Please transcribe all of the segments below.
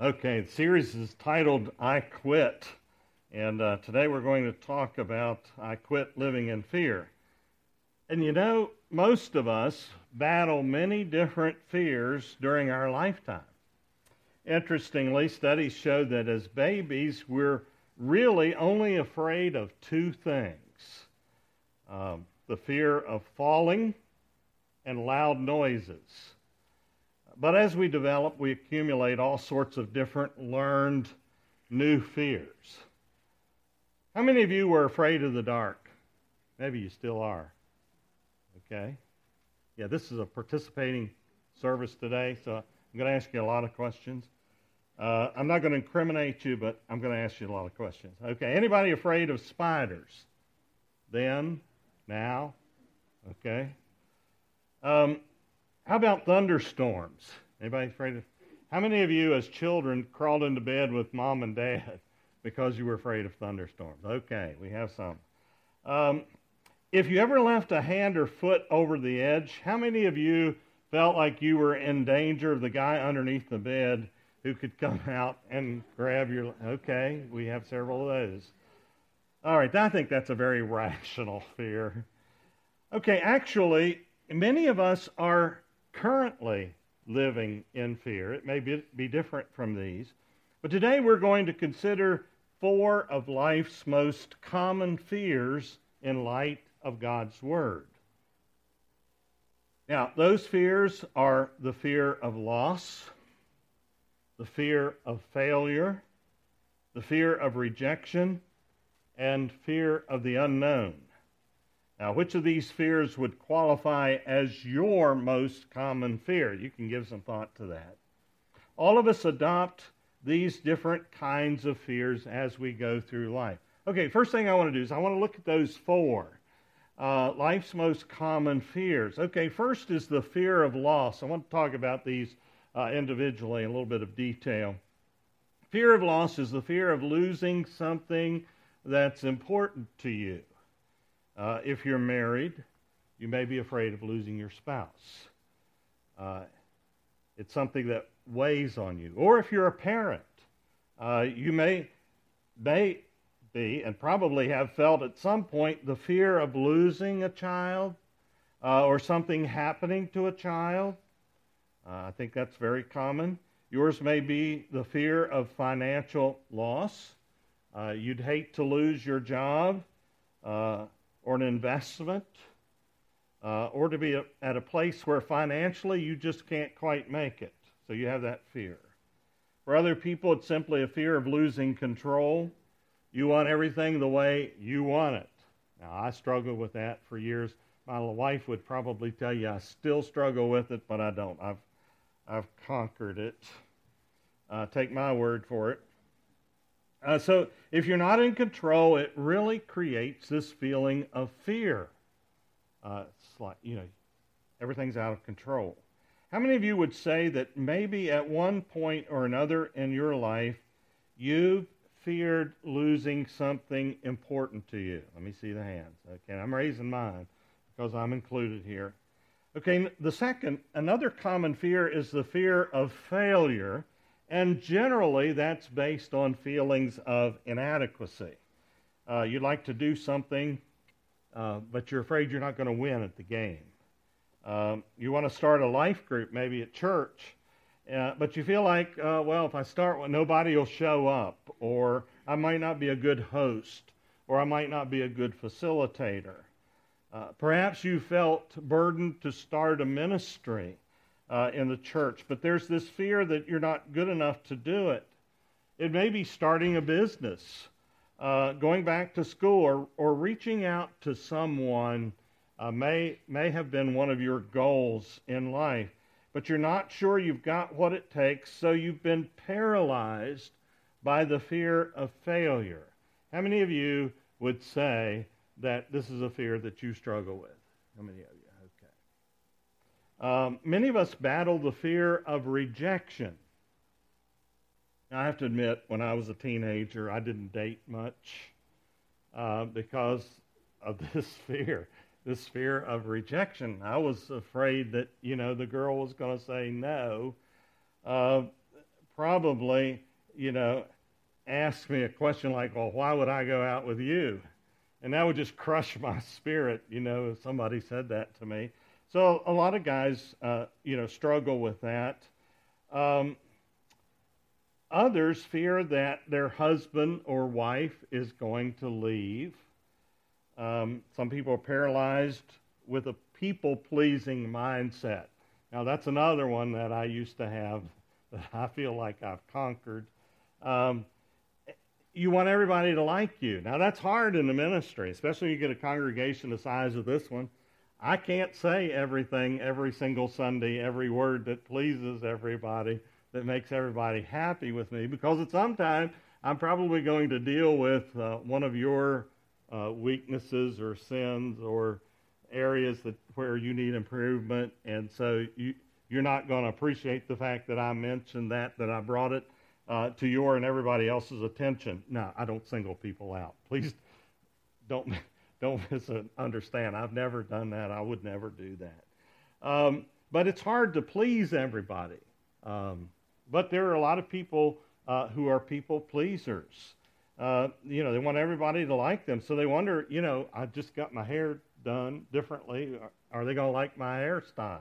Okay, the series is titled I Quit. And uh, today we're going to talk about I Quit Living in Fear. And you know, most of us battle many different fears during our lifetime. Interestingly, studies show that as babies, we're really only afraid of two things um, the fear of falling and loud noises. But as we develop, we accumulate all sorts of different learned new fears. How many of you were afraid of the dark? Maybe you still are. Okay? Yeah, this is a participating service today, so I'm going to ask you a lot of questions. Uh, I'm not going to incriminate you, but I'm going to ask you a lot of questions. Okay, anybody afraid of spiders? Then, now, okay. Um, how about thunderstorms? Anybody afraid of? How many of you, as children, crawled into bed with mom and dad because you were afraid of thunderstorms? Okay, we have some. Um, if you ever left a hand or foot over the edge, how many of you felt like you were in danger of the guy underneath the bed who could come out and grab your. Okay, we have several of those. All right, I think that's a very rational fear. Okay, actually, many of us are currently living in fear. It may be, be different from these. But today we're going to consider four of life's most common fears in light of God's Word. Now, those fears are the fear of loss, the fear of failure, the fear of rejection, and fear of the unknown. Now, which of these fears would qualify as your most common fear? You can give some thought to that. All of us adopt these different kinds of fears as we go through life. Okay, first thing I want to do is I want to look at those four. Uh, life's most common fears. Okay, first is the fear of loss. I want to talk about these uh, individually in a little bit of detail. Fear of loss is the fear of losing something that's important to you. Uh, if you're married, you may be afraid of losing your spouse. Uh, it's something that weighs on you. Or if you're a parent, uh, you may, may be and probably have felt at some point the fear of losing a child uh, or something happening to a child. Uh, I think that's very common. Yours may be the fear of financial loss. Uh, you'd hate to lose your job uh, or an investment uh, or to be a, at a place where financially you just can't quite make it. So you have that fear. For other people, it's simply a fear of losing control. You want everything the way you want it. Now, I struggled with that for years. My wife would probably tell you I still struggle with it, but I don't. I've I've conquered it. Uh, take my word for it. Uh, so, if you're not in control, it really creates this feeling of fear. Uh, it's like, you know, everything's out of control. How many of you would say that maybe at one point or another in your life, you feared losing something important to you? Let me see the hands. Okay, I'm raising mine because I'm included here. Okay, the second, another common fear is the fear of failure, and generally that's based on feelings of inadequacy. Uh, you'd like to do something, uh, but you're afraid you're not going to win at the game. Um, you want to start a life group, maybe at church, uh, but you feel like, uh, well, if I start one, nobody will show up, or I might not be a good host, or I might not be a good facilitator. Uh, perhaps you felt burdened to start a ministry uh, in the church, but there's this fear that you're not good enough to do it. It may be starting a business, uh, going back to school, or, or reaching out to someone uh, may, may have been one of your goals in life, but you're not sure you've got what it takes, so you've been paralyzed by the fear of failure. How many of you would say, that this is a fear that you struggle with. How many of you? Um, many of us battle the fear of rejection. Now, I have to admit, when I was a teenager, I didn't date much uh, because of this fear, this fear of rejection. I was afraid that, you know, the girl was going to say no. Uh, probably, you know, ask me a question like, well, why would I go out with you? And that would just crush my spirit, you know, if somebody said that to me. So a lot of guys, uh, you know, struggle with that. Um, others fear that their husband or wife is going to leave. Um, some people are paralyzed with a people pleasing mindset. Now, that's another one that I used to have that I feel like I've conquered. Um, you want everybody to like you. Now, that's hard in the ministry, especially when you get a congregation the size of this one. I can't say everything every single Sunday, every word that pleases everybody, that makes everybody happy with me, because at some time I'm probably going to deal with uh, one of your uh, weaknesses or sins or areas that where you need improvement, and so you you're not going to appreciate the fact that I mentioned that that I brought it uh, to your and everybody else's attention. No, I don't single people out. Please don't don't misunderstand. I've never done that. I would never do that. Um, but it's hard to please everybody. Um, but there are a lot of people uh, who are people pleasers. Uh, you know, they want everybody to like them. So they wonder, you know, I just got my hair done differently. Are they going to like my hairstyle?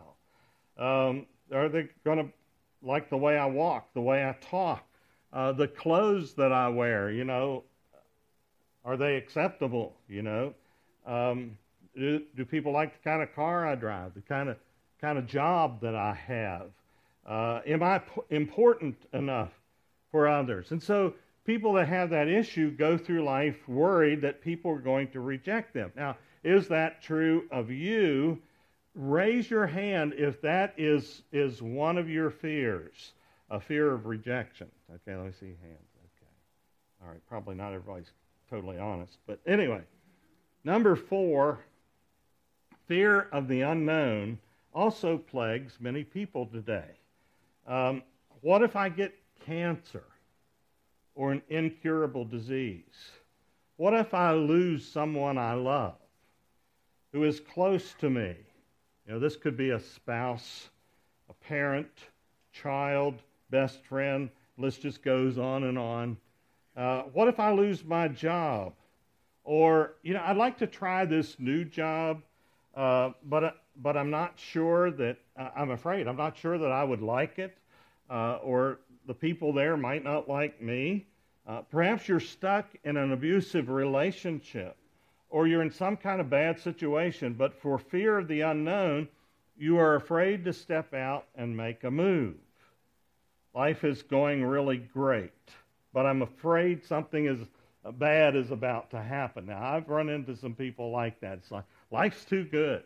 Um, are they going to like the way I walk, the way I talk? Uh, the clothes that I wear, you know, are they acceptable? You know, um, do, do, people like the kind of car I drive, the kind of kind of job that I have? Uh, am I p- important enough for others? And so people that have that issue go through life worried that people are going to reject them. Now, is that true of you? Raise your hand if that is is one of your fears a fear of rejection. Okay, let me see hands. Okay. All right, probably not everybody's totally honest. But anyway, number four, fear of the unknown also plagues many people today. Um, what if I get cancer or an incurable disease? What if I lose someone I love who is close to me? You know, this could be a spouse, a parent, child, best friend. List just goes on and on. Uh, what if I lose my job? Or, you know, I'd like to try this new job, uh, but, uh, but I'm not sure that, uh, I'm afraid, I'm not sure that I would like it, uh, or the people there might not like me. Uh, perhaps you're stuck in an abusive relationship, or you're in some kind of bad situation, but for fear of the unknown, you are afraid to step out and make a move. Life is going really great, but I'm afraid something is bad is about to happen. Now, I've run into some people like that. It's like, life's too good.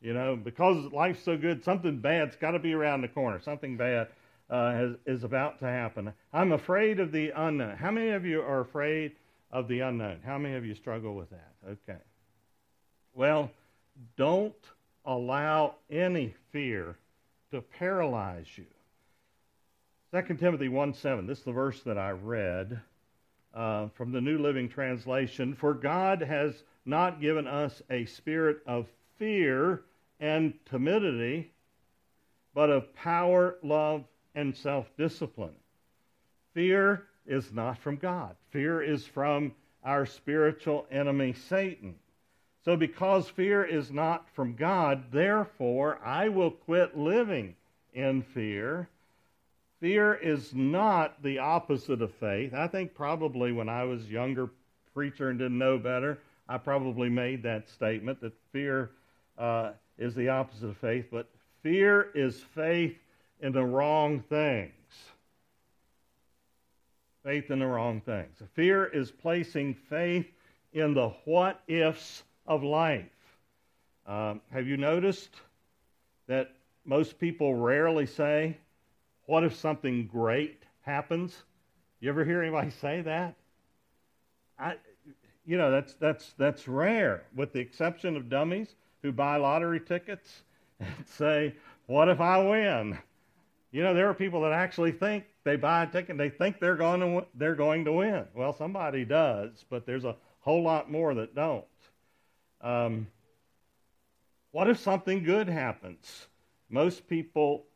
You know, because life's so good, something bad's got to be around the corner. Something bad uh, has, is about to happen. I'm afraid of the unknown. How many of you are afraid of the unknown? How many of you struggle with that? Okay. Well, don't allow any fear to paralyze you. 2 Timothy 1 7, this is the verse that I read uh, from the New Living Translation. For God has not given us a spirit of fear and timidity, but of power, love, and self discipline. Fear is not from God, fear is from our spiritual enemy, Satan. So, because fear is not from God, therefore I will quit living in fear Fear is not the opposite of faith. I think probably when I was younger preacher and didn't know better, I probably made that statement that fear uh, is the opposite of faith, but fear is faith in the wrong things. Faith in the wrong things. Fear is placing faith in the what ifs of life. Um, have you noticed that most people rarely say, what if something great happens? You ever hear anybody say that? I, you know, that's, that's, that's rare, with the exception of dummies who buy lottery tickets and say, What if I win? You know, there are people that actually think they buy a ticket, and they think they're going to, they're going to win. Well, somebody does, but there's a whole lot more that don't. Um, what if something good happens? Most people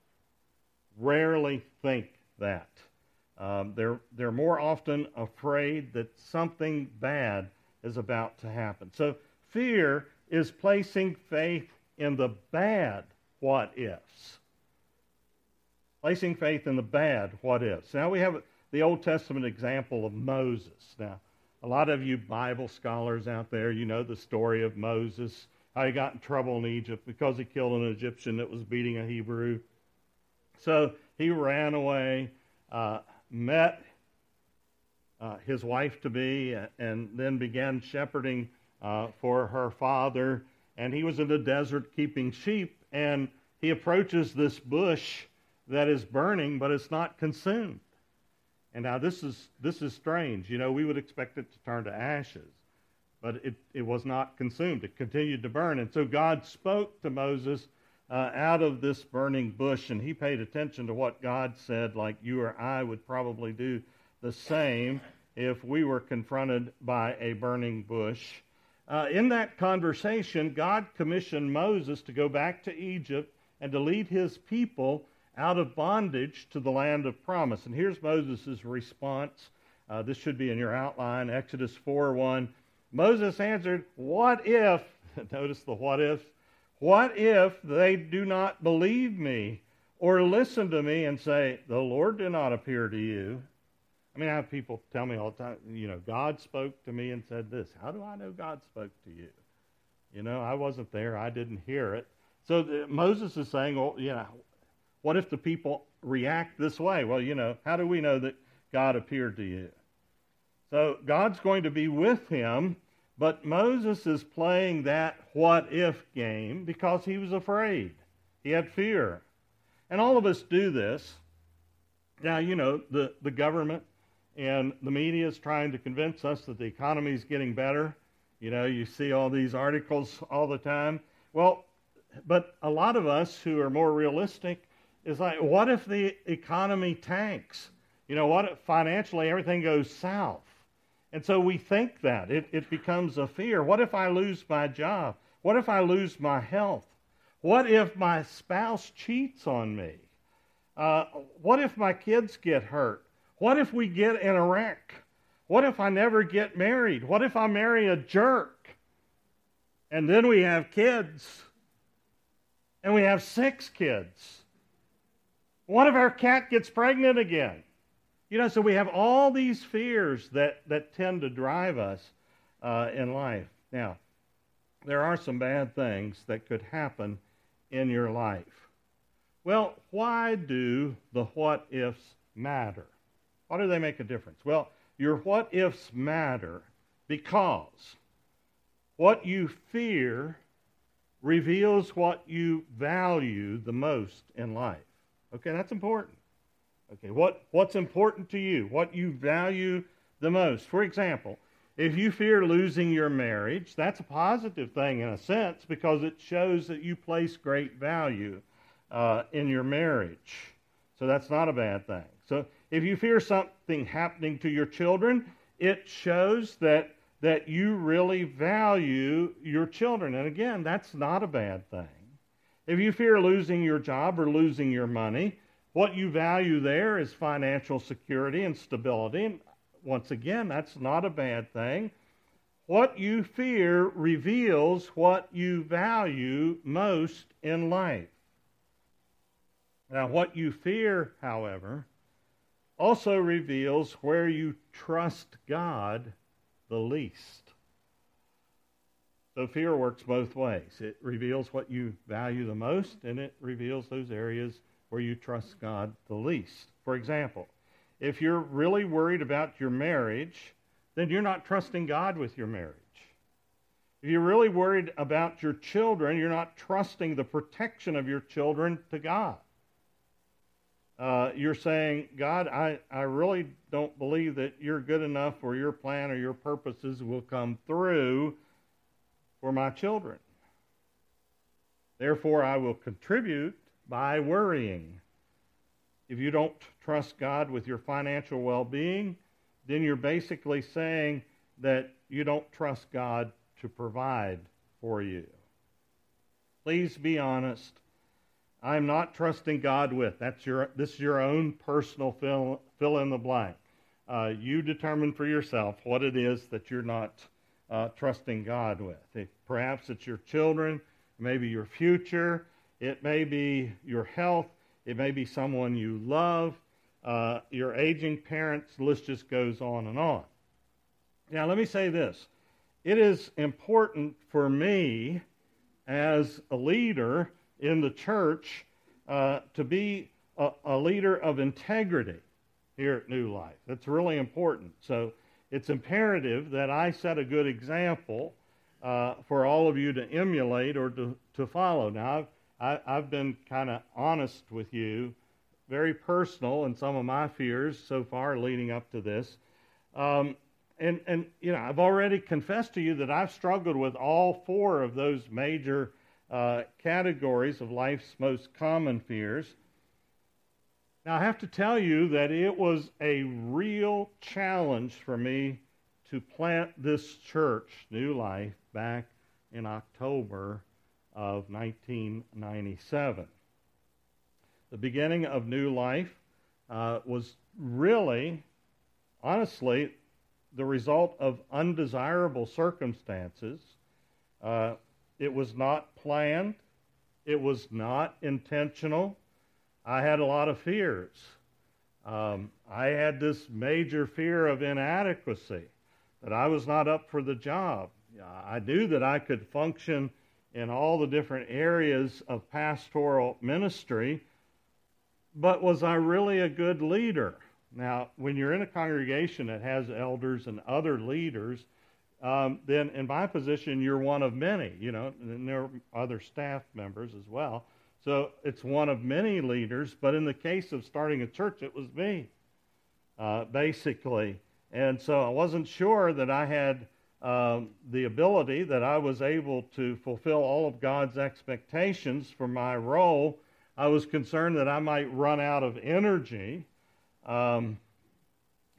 rarely think that. Um, they're, they're more often afraid that something bad is about to happen. So fear is placing faith in the bad what ifs. Placing faith in the bad what ifs. Now we have the Old Testament example of Moses. Now, a lot of you Bible scholars out there, you know the story of Moses, how he got in trouble in Egypt because he killed an Egyptian that was beating a Hebrew. So he ran away, uh, met uh, his wife to be, and then began shepherding uh, for her father. And he was in the desert keeping sheep, and he approaches this bush that is burning, but it's not consumed. And now this is this is strange. You know, we would expect it to turn to ashes, but it, it was not consumed. It continued to burn. And so God spoke to Moses uh, out of this burning bush, and he paid attention to what God said, like you or I would probably do the same if we were confronted by a burning bush. Uh, in that conversation, God commissioned Moses to go back to Egypt and to lead his people out of bondage to the land of promise. And here's Moses' response. Uh, this should be in your outline, Exodus 4 1. Moses answered, What if, notice the what if, what if they do not believe me or listen to me and say, The Lord did not appear to you? I mean, I have people tell me all the time, you know, God spoke to me and said this. How do I know God spoke to you? You know, I wasn't there. I didn't hear it. So the, Moses is saying, well, you know, what if the people react this way? Well, you know, how do we know that God appeared to you? So God's going to be with him, but Moses is playing that what if game because he was afraid. He had fear. And all of us do this. Now, you know, the, the government and the media is trying to convince us that the economy is getting better. You know, you see all these articles all the time. Well, but a lot of us who are more realistic is like, what if the economy tanks? You know, what if financially everything goes south? And so we think that. It, it becomes a fear. What if I lose my job? What if I lose my health? What if my spouse cheats on me? Uh, what if my kids get hurt? What if we get in a wreck? What if I never get married? What if I marry a jerk? And then we have kids. And we have six kids. What if our cat gets pregnant again? You know, so we have all these fears that, that tend to drive us uh, in life. Now, there are some bad things that could happen in your life. Well, why do the what ifs matter? Why do they make a difference? Well, your what ifs matter because what you fear reveals what you value the most in life. Okay, that's important. Okay, what, what's important to you? What you value the most? For example, if you fear losing your marriage, that's a positive thing in a sense because it shows that you place great value uh, in your marriage. So that's not a bad thing. So if you fear something happening to your children, it shows that, that you really value your children. And again, that's not a bad thing. If you fear losing your job or losing your money, what you value there is financial security and stability. And once again, that's not a bad thing. What you fear reveals what you value most in life. Now, what you fear, however, also reveals where you trust God the least. So fear works both ways. It reveals what you value the most, and it reveals those areas where you trust God the least. For example, if you're really worried about your marriage, then you're not trusting God with your marriage. If you're really worried about your children, you're not trusting the protection of your children to God uh, you're saying, God, I, I really don't believe that you're good enough or your plan or your purposes will come through for my children. Therefore, I will contribute by worrying. If you don't trust God with your financial well being, then you're basically saying that you don't trust God to provide for you. Please be honest I'm not trusting God with. That's your, this is your own personal fill, fill in the blank. Uh, you determine for yourself what it is that you're not uh, trusting God with. If perhaps it's your children, maybe your future, it may be your health, it may be someone you love, uh, your aging parents. The list just goes on and on. Now, let me say this it is important for me as a leader in the church uh, to be a, a, leader of integrity here at New Life. That's really important. So it's imperative that I set a good example uh, for all of you to emulate or to, to follow. Now, I've, I, have been kind of honest with you, very personal in some of my fears so far leading up to this. Um, and, and, you know, I've already confessed to you that I've struggled with all four of those major uh, categories of life's most common fears. Now, I have to tell you that it was a real challenge for me to plant this church, New Life, back in October of 1997. The beginning of New Life uh, was really, honestly, the result of undesirable circumstances. Uh, it was not planned, it was not intentional. I had a lot of fears. Um, I had this major fear of inadequacy, that I was not up for the job. I knew that I could function in all the different areas of pastoral ministry, but was I really a good leader? Now, when you're in a congregation that has elders and other leaders, um, then in my position, you're one of many, you know, and there are other staff members as well. So it's one of many leaders, but in the case of starting a church, it was me, uh, basically. And so I wasn't sure that I had um, the ability, that I was able to fulfill all of God's expectations for my role. I was concerned that I might run out of energy um,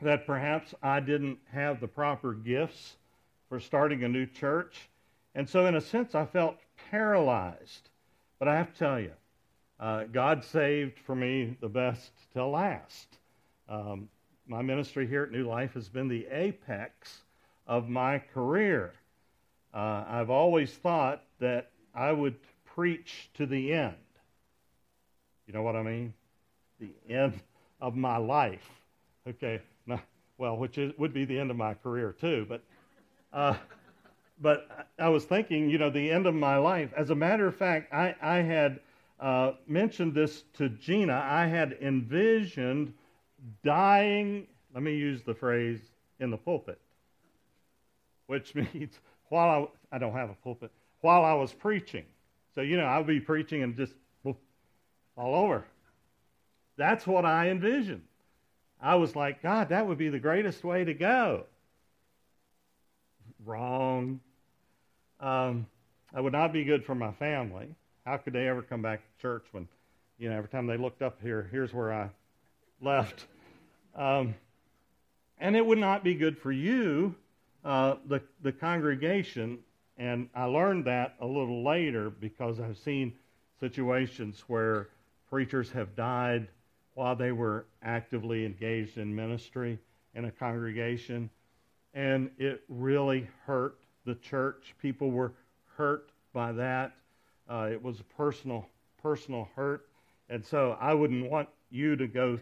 that perhaps I didn't have the proper gifts for starting a new church. And so, in a sense, I felt paralyzed. But I have to tell you, uh, God saved for me the best till last. Um, my ministry here at New Life has been the apex of my career. Uh, I've always thought that I would preach to the end. You know what I mean? The end of my life. Okay, now, well, which is, would be the end of my career too, but. Uh, but I was thinking, you know, the end of my life. As a matter of fact, I, I had uh, mentioned this to Gina. I had envisioned dying, let me use the phrase, in the pulpit, which means while I, I don't have a pulpit, while I was preaching. So, you know, I would be preaching and just all over. That's what I envisioned. I was like, God, that would be the greatest way to go. Wrong. Um, would not be good for my family. How could they ever come back to church when, you know, every time they looked up here, here's where I left. Um, and it would not be good for you, uh, the, the congregation. And I learned that a little later because I've seen situations where preachers have died while they were actively engaged in ministry in a congregation. And it really hurt the church. People were hurt by that. Uh, it was a personal, personal hurt. And so I wouldn't want you to go,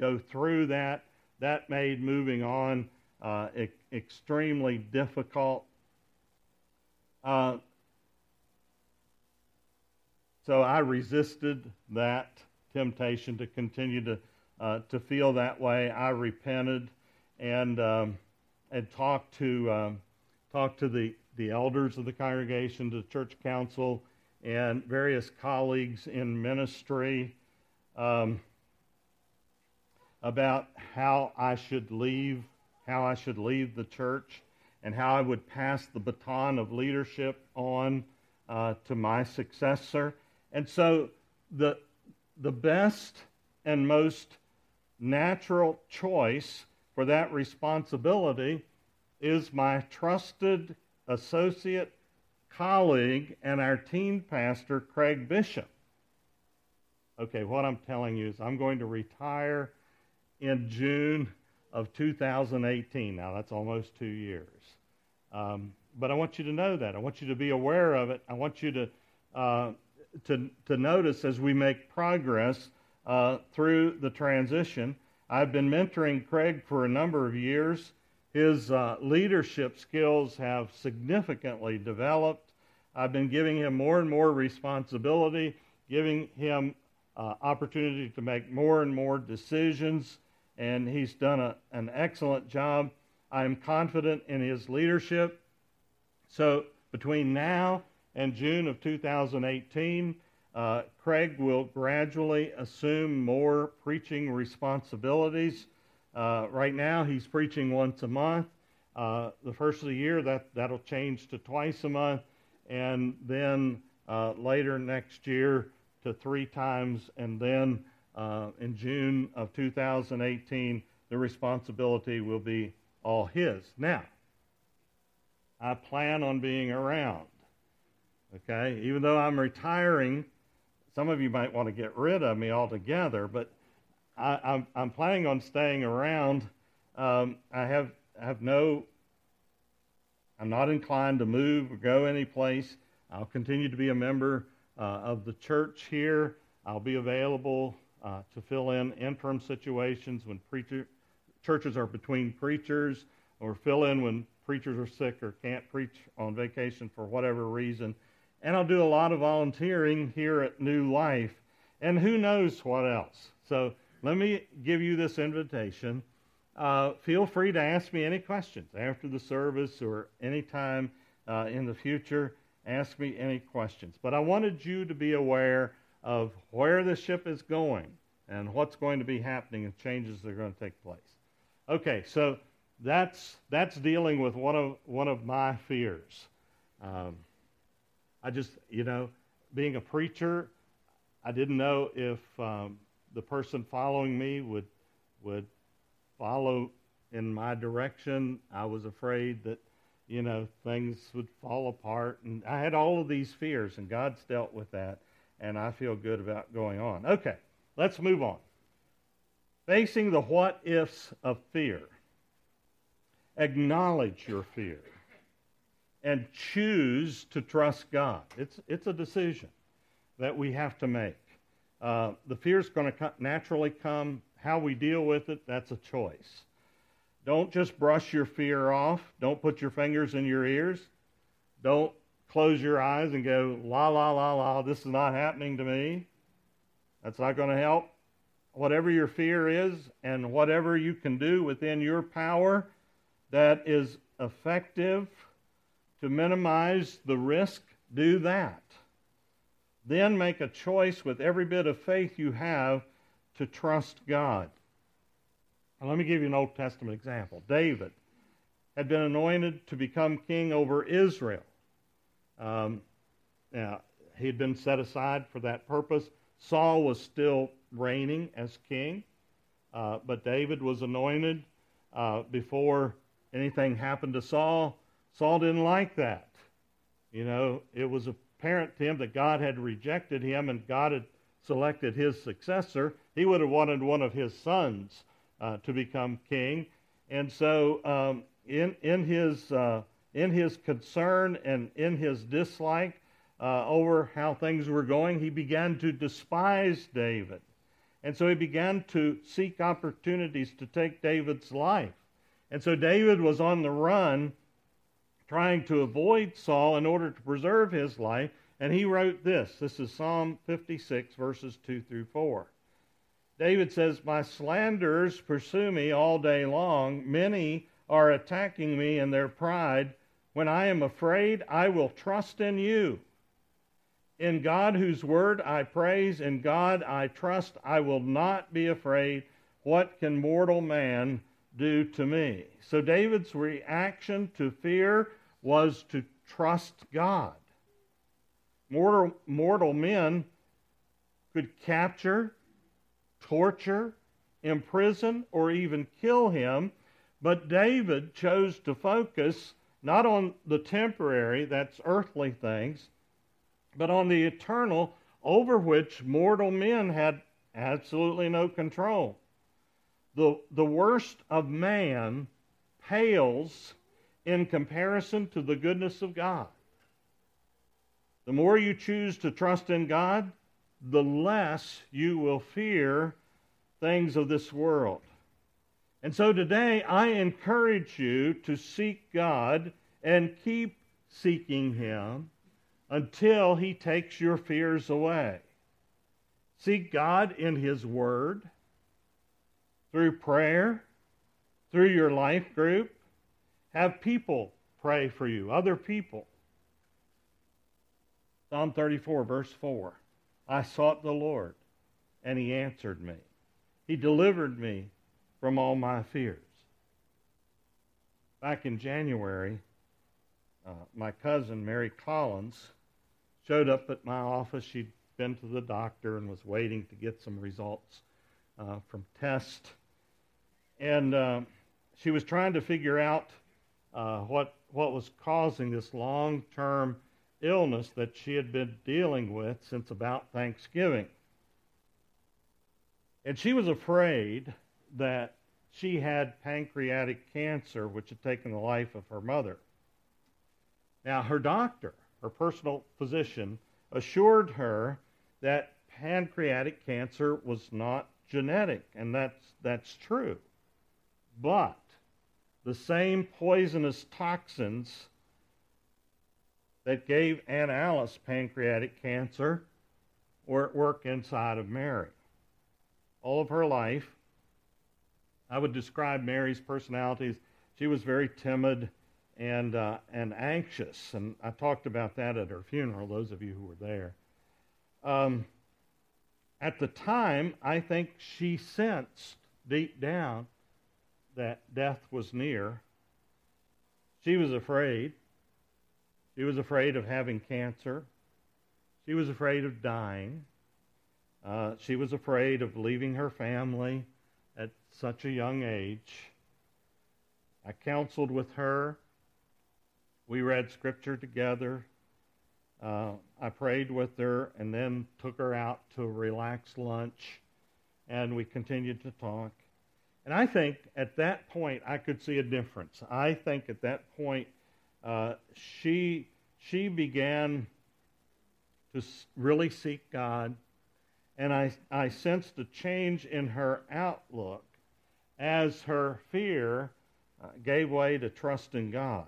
go through that. That made moving on uh, e- extremely difficult. Uh, so I resisted that temptation to continue to uh, to feel that way. I repented and um, and talked to um, talked to the the elders of the congregation, to the church council, and various colleagues in ministry um, about how I should leave how I should leave the church and how I would pass the baton of leadership on uh, to my successor. And so the the best and most natural choice for that responsibility is my trusted associate colleague and our teen pastor, Craig Bishop. Okay, what I'm telling you is I'm going to retire in June of 2018. Now, that's almost two years. Um, but I want you to know that. I want you to be aware of it. I want you to, uh, to, to notice as we make progress uh, through the transition. I've been mentoring Craig for a number of years. His uh, leadership skills have significantly developed. I've been giving him more and more responsibility, giving him uh, opportunity to make more and more decisions, and he's done a, an excellent job. I am confident in his leadership. So between now and June of 2018, uh, Craig will gradually assume more preaching responsibilities. Uh, right now, he's preaching once a month. Uh, the first of the year, that, that'll change to twice a month. And then uh, later next year to three times. And then uh, in June of 2018, the responsibility will be all his. Now, I plan on being around. Okay? Even though I'm retiring, some of you might want to get rid of me altogether, but I, am planning on staying around. Um, I have have no. I'm not inclined to move or go anyplace. I'll continue to be a member uh, of the church here. I'll be available uh, to fill in interim situations when preacher, churches are between preachers, or fill in when preachers are sick or can't preach on vacation for whatever reason. And I'll do a lot of volunteering here at New Life, and who knows what else. So let me give you this invitation. Uh, feel free to ask me any questions after the service or anytime uh, in the future. Ask me any questions. But I wanted you to be aware of where the ship is going and what's going to be happening and changes that are going to take place. Okay, so that's that's dealing with one of one of my fears. Um, I just, you know, being a preacher, I didn't know if um, the person following me would would follow in my direction. I was afraid that you know things would fall apart, and I had all of these fears, and God's dealt with that, and I feel good about going on. Okay, let's move on. Facing the what ifs of fear. Acknowledge your fear and choose to trust God. It's, it's a decision that we have to make. Uh, the fear is going to naturally come. How we deal with it, that's a choice. Don't just brush your fear off. Don't put your fingers in your ears. Don't close your eyes and go, la, la, la, la, this is not happening to me. That's not going to help. Whatever your fear is and whatever you can do within your power that is effective to minimize the risk, do that. Then make a choice with every bit of faith you have to trust God. Now, let me give you an Old Testament example. David had been anointed to become king over Israel. Um, now, he had been set aside for that purpose. Saul was still reigning as king, uh, but David was anointed uh, before anything happened to Saul. Saul didn't like that. You know, it was apparent to him that God had rejected him and God had selected his successor. He would have wanted one of his sons uh, to become king. And so, um, in, in, his, uh, in his concern and in his dislike uh, over how things were going, he began to despise David. And so he began to seek opportunities to take David's life. And so David was on the run trying to avoid Saul in order to preserve his life. And he wrote this. This is Psalm 56, verses 2 through 4. David says, My slanderers pursue me all day long. Many are attacking me in their pride. When I am afraid, I will trust in you. In God, whose word I praise, in God I trust, I will not be afraid. What can mortal man do to me? So David's reaction to fear was to trust God. Mortal, mortal men could capture, torture, imprison, or even kill him, but David chose to focus not on the temporary, that's earthly things, but on the eternal, over which mortal men had absolutely no control. The, the worst of man pales in comparison to the goodness of God. The more you choose to trust in God, the less you will fear things of this world. And so today I encourage you to seek God and keep seeking Him until He takes your fears away. Seek God in His Word, through prayer, through your life group. Have people pray for you, other people. Psalm 34, verse 4. I sought the Lord, and He answered me. He delivered me from all my fears. Back in January, uh, my cousin, Mary Collins, showed up at my office. She'd been to the doctor and was waiting to get some results uh, from tests. And uh, she was trying to figure out uh, what, what was causing this long term illness that she had been dealing with since about Thanksgiving. And she was afraid that she had pancreatic cancer, which had taken the life of her mother. Now, her doctor, her personal physician, assured her that pancreatic cancer was not genetic, and that's, that's true. But the same poisonous toxins that gave Aunt Alice pancreatic cancer were at work inside of Mary. All of her life, I would describe Mary's personality as she was very timid and, uh, and anxious. And I talked about that at her funeral, those of you who were there. Um, at the time, I think she sensed deep down that death was near. She was afraid. She was afraid of having cancer. She was afraid of dying. Uh, she was afraid of leaving her family such a young age. I counseled with her. We read scripture together. Uh, I prayed with her and then took her out to a relaxed lunch, and we continued to talk. And I think at that point I could see a difference. I think at that point uh, she she began to really seek God, and I I sensed a change in her outlook as her fear uh, gave way to trust in God.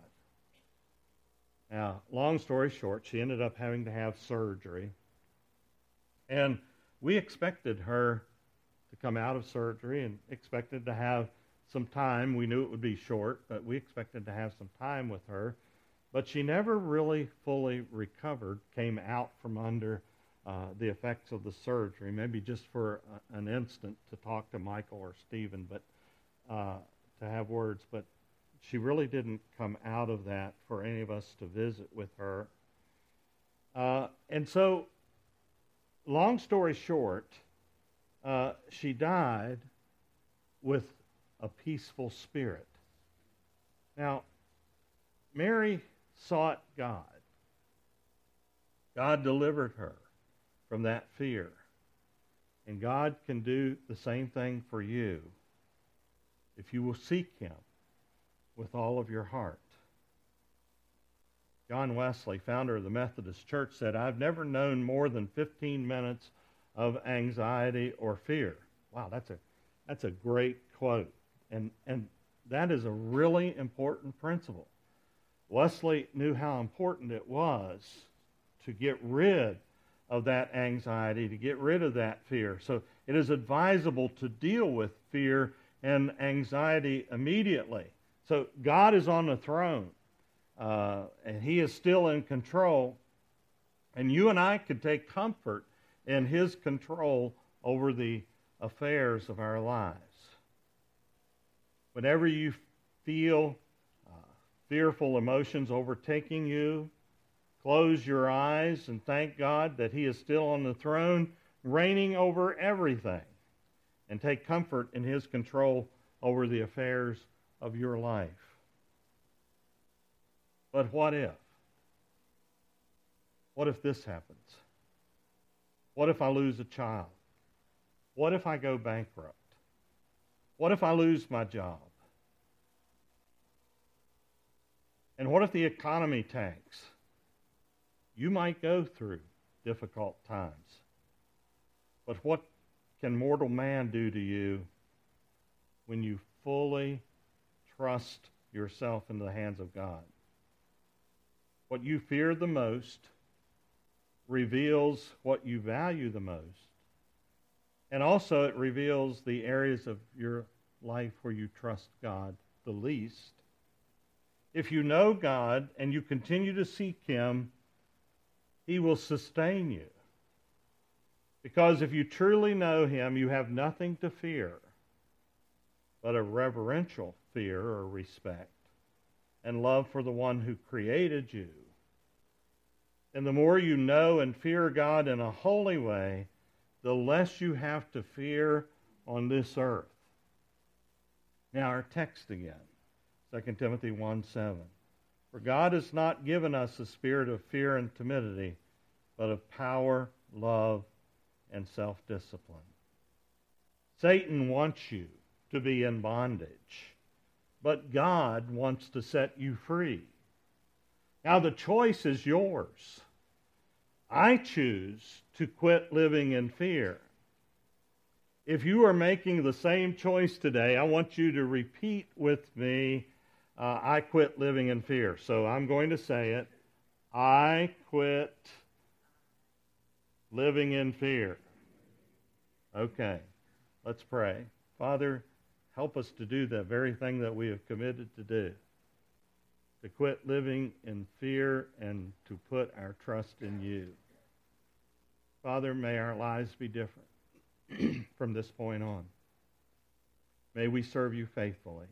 Now, long story short, she ended up having to have surgery, and we expected her to come out of surgery and expected to have some time. We knew it would be short, but we expected to have some time with her. But she never really fully recovered, came out from under uh, the effects of the surgery, maybe just for a, an instant to talk to Michael or Stephen, but uh, to have words. But she really didn't come out of that for any of us to visit with her. Uh, and so, long story short, uh, she died with a peaceful spirit. Now, Mary sought God. God delivered her from that fear. And God can do the same thing for you if you will seek Him with all of your heart. John Wesley, founder of the Methodist Church, said, I've never known more than 15 minutes of anxiety or fear. Wow, that's a that's a great quote. And and that is a really important principle. Wesley knew how important it was to get rid of that anxiety, to get rid of that fear. So it is advisable to deal with fear and anxiety immediately. So God is on the throne, uh, and He is still in control. And you and I could take comfort in His control over the affairs of our lives. Whenever you feel uh, fearful emotions overtaking you, close your eyes and thank God that He is still on the throne, reigning over everything, and take comfort in His control over the affairs of your life. But what if? What if this happens? What if I lose a child? What if I go bankrupt? What if I lose my job? And what if the economy tanks? You might go through difficult times. But what can mortal man do to you when you fully trust yourself into the hands of God? What you fear the most reveals what you value the most. And also, it reveals the areas of your life where you trust God the least. If you know God and you continue to seek Him, He will sustain you. Because if you truly know Him, you have nothing to fear but a reverential fear or respect and love for the one who created you. And the more you know and fear God in a holy way, the less you have to fear on this earth. Now, our text again. 2 Timothy 1 7. For God has not given us a spirit of fear and timidity, but of power, love, and self discipline. Satan wants you to be in bondage, but God wants to set you free. Now, the choice is yours. I choose to quit living in fear. If you are making the same choice today, I want you to repeat with me uh, I quit living in fear. So I'm going to say it. I quit living in fear. Okay, let's pray. Father, help us to do the very thing that we have committed to do to quit living in fear and to put our trust in you. Father, may our lives be different from this point on. May we serve you faithfully.